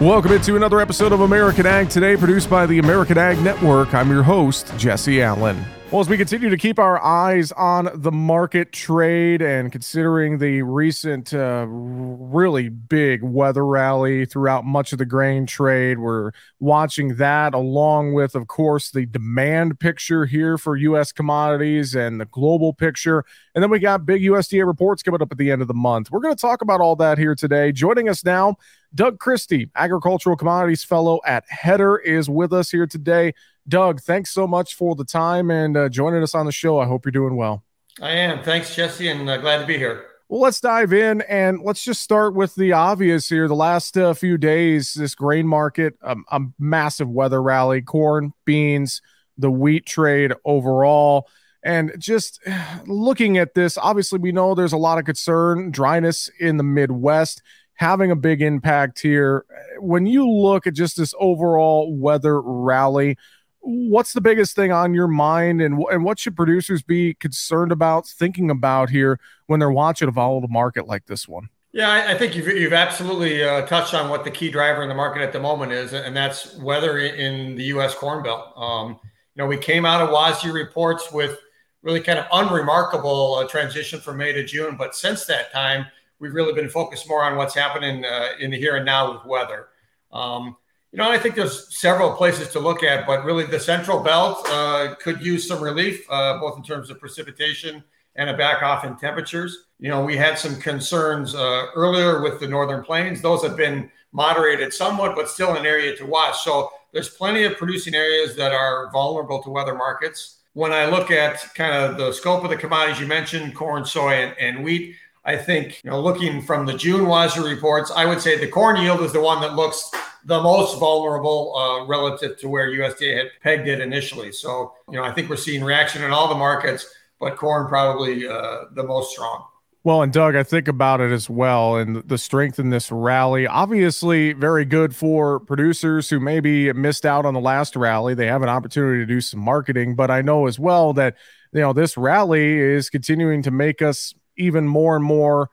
Welcome into another episode of American Ag Today, produced by the American Ag Network. I'm your host, Jesse Allen. Well, as we continue to keep our eyes on the market trade and considering the recent uh, really big weather rally throughout much of the grain trade, we're watching that along with, of course, the demand picture here for U.S. commodities and the global picture. And then we got big USDA reports coming up at the end of the month. We're going to talk about all that here today. Joining us now, Doug Christie, agricultural commodities fellow at Hedder, is with us here today. Doug, thanks so much for the time and uh, joining us on the show. I hope you're doing well. I am. Thanks, Jesse, and uh, glad to be here. Well, let's dive in and let's just start with the obvious here. The last uh, few days, this grain market, um, a massive weather rally, corn, beans, the wheat trade overall. And just looking at this, obviously, we know there's a lot of concern, dryness in the Midwest having a big impact here. When you look at just this overall weather rally, what's the biggest thing on your mind and, and what should producers be concerned about thinking about here when they're watching a volatile market like this one? Yeah i, I think you've, you've absolutely uh, touched on what the key driver in the market at the moment is and that's weather in the us corn belt. Um, you know we came out of WASDE reports with really kind of unremarkable uh, transition from may to june but since that time we've really been focused more on what's happening uh, in the here and now with weather. Um, you know, I think there's several places to look at, but really the central belt uh, could use some relief, uh, both in terms of precipitation and a back off in temperatures. You know, we had some concerns uh, earlier with the northern plains. Those have been moderated somewhat, but still an area to watch. So there's plenty of producing areas that are vulnerable to weather markets. When I look at kind of the scope of the commodities you mentioned, corn, soy, and, and wheat, I think, you know, looking from the June WASDE reports, I would say the corn yield is the one that looks the most vulnerable uh, relative to where USDA had pegged it initially. So, you know, I think we're seeing reaction in all the markets, but corn probably uh, the most strong. Well, and Doug, I think about it as well, and the strength in this rally. Obviously, very good for producers who maybe missed out on the last rally. They have an opportunity to do some marketing, but I know as well that you know this rally is continuing to make us even more and more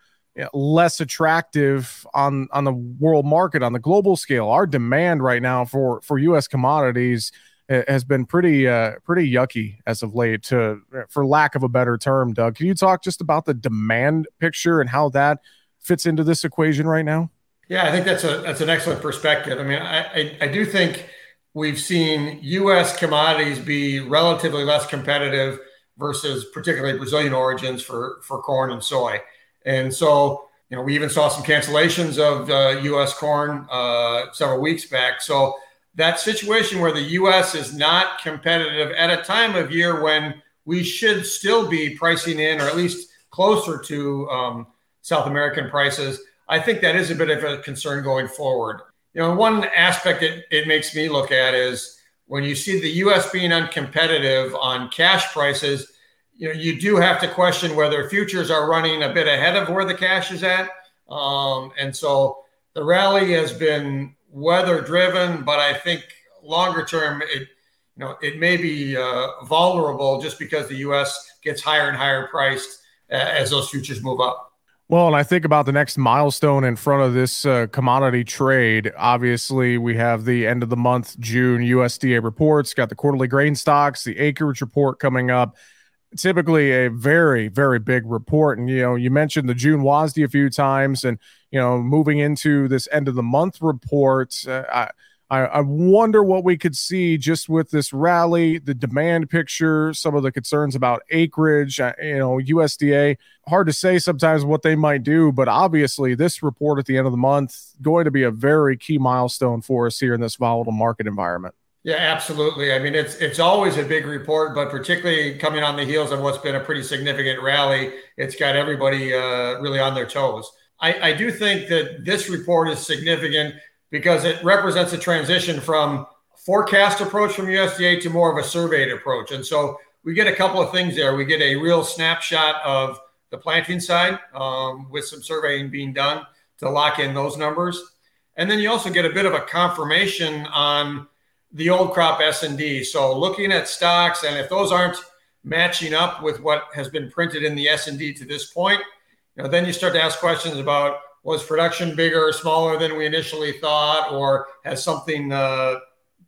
less attractive on on the world market on the global scale. Our demand right now for for U.S. commodities eh, has been pretty uh, pretty yucky as of late, to for lack of a better term. Doug, can you talk just about the demand picture and how that fits into this equation right now? Yeah, I think that's a that's an excellent perspective. I mean, I, I, I do think we've seen U.S. commodities be relatively less competitive versus particularly Brazilian origins for for corn and soy. And so, you know, we even saw some cancellations of uh, U.S. corn uh, several weeks back. So that situation where the U.S. is not competitive at a time of year when we should still be pricing in, or at least closer to um, South American prices, I think that is a bit of a concern going forward. You know, one aspect that it makes me look at is when you see the U.S. being uncompetitive on cash prices you know, you do have to question whether futures are running a bit ahead of where the cash is at. Um, and so the rally has been weather driven, but I think longer term, it, you know, it may be uh, vulnerable just because the U.S. gets higher and higher priced uh, as those futures move up. Well, and I think about the next milestone in front of this uh, commodity trade. Obviously, we have the end of the month June USDA reports, got the quarterly grain stocks, the acreage report coming up typically a very very big report. And you know you mentioned the june wasde a few times and you know moving into this end of the month report uh, I, I wonder what we could see just with this rally the demand picture some of the concerns about acreage uh, you know usda hard to say sometimes what they might do but obviously this report at the end of the month going to be a very key milestone for us here in this volatile market environment yeah, absolutely. I mean, it's it's always a big report, but particularly coming on the heels of what's been a pretty significant rally, it's got everybody uh, really on their toes. I, I do think that this report is significant because it represents a transition from forecast approach from USDA to more of a surveyed approach, and so we get a couple of things there. We get a real snapshot of the planting side um, with some surveying being done to lock in those numbers, and then you also get a bit of a confirmation on the old crop S&D. So looking at stocks, and if those aren't matching up with what has been printed in the S&D to this point, you know, then you start to ask questions about was production bigger or smaller than we initially thought, or has something uh,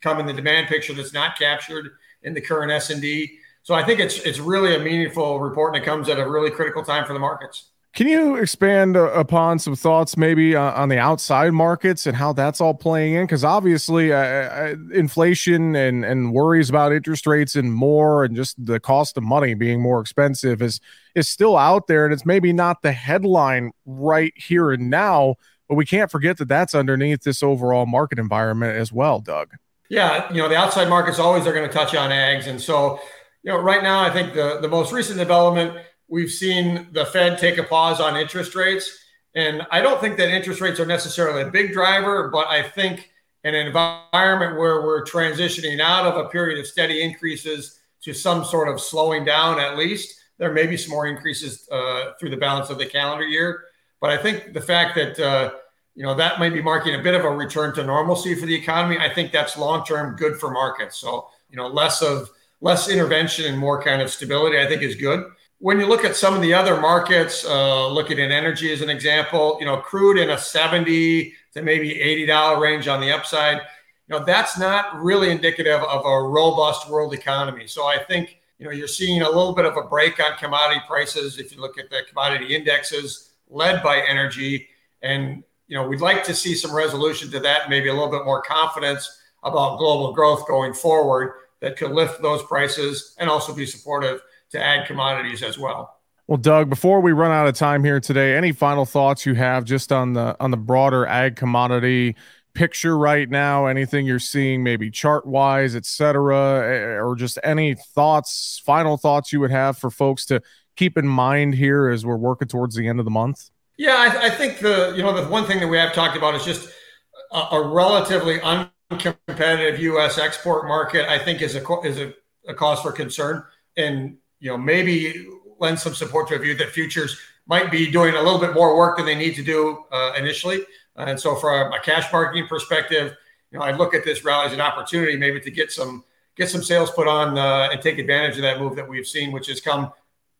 come in the demand picture that's not captured in the current S and D? So I think it's it's really a meaningful report, and it comes at a really critical time for the markets. Can you expand uh, upon some thoughts maybe uh, on the outside markets and how that's all playing in? Because obviously, uh, uh, inflation and, and worries about interest rates and more, and just the cost of money being more expensive is is still out there, and it's maybe not the headline right here and now, but we can't forget that that's underneath this overall market environment as well, Doug. Yeah, you know the outside markets always are going to touch on eggs, and so you know right now I think the the most recent development We've seen the Fed take a pause on interest rates. And I don't think that interest rates are necessarily a big driver, but I think in an environment where we're transitioning out of a period of steady increases to some sort of slowing down, at least, there may be some more increases uh, through the balance of the calendar year. But I think the fact that, uh, you know, that might be marking a bit of a return to normalcy for the economy, I think that's long term good for markets. So, you know, less of less intervention and more kind of stability, I think is good when you look at some of the other markets, uh, looking at energy as an example, you know, crude in a 70 to maybe $80 range on the upside, you know, that's not really indicative of a robust world economy. So I think, you know, you're seeing a little bit of a break on commodity prices if you look at the commodity indexes led by energy. And, you know, we'd like to see some resolution to that, maybe a little bit more confidence about global growth going forward that could lift those prices and also be supportive to ag commodities as well. Well, Doug, before we run out of time here today, any final thoughts you have just on the on the broader ag commodity picture right now? Anything you're seeing, maybe chart wise, et cetera, eh, or just any thoughts, final thoughts you would have for folks to keep in mind here as we're working towards the end of the month? Yeah, I, I think the you know the one thing that we have talked about is just a, a relatively uncompetitive U.S. export market. I think is a is a, a cause for concern, and you know, maybe lend some support to a view that futures might be doing a little bit more work than they need to do uh, initially. And so, from a cash marketing perspective, you know, I look at this rally as an opportunity maybe to get some get some sales put on uh, and take advantage of that move that we've seen, which has come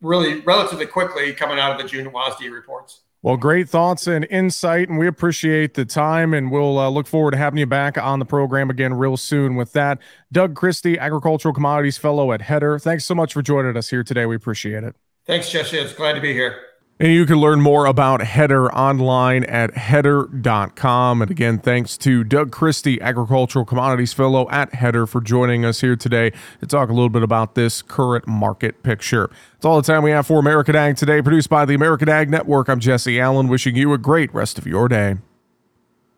really relatively quickly coming out of the June WASDE reports. Well, great thoughts and insight, and we appreciate the time, and we'll uh, look forward to having you back on the program again real soon. With that, Doug Christie, Agricultural Commodities Fellow at Hedder. Thanks so much for joining us here today. We appreciate it. Thanks, Jesse. It's glad to be here. And you can learn more about Hedder online at hedder.com. And again, thanks to Doug Christie, Agricultural Commodities Fellow at Hedder, for joining us here today to talk a little bit about this current market picture. That's all the time we have for American Ag today, produced by the American Ag Network. I'm Jesse Allen, wishing you a great rest of your day.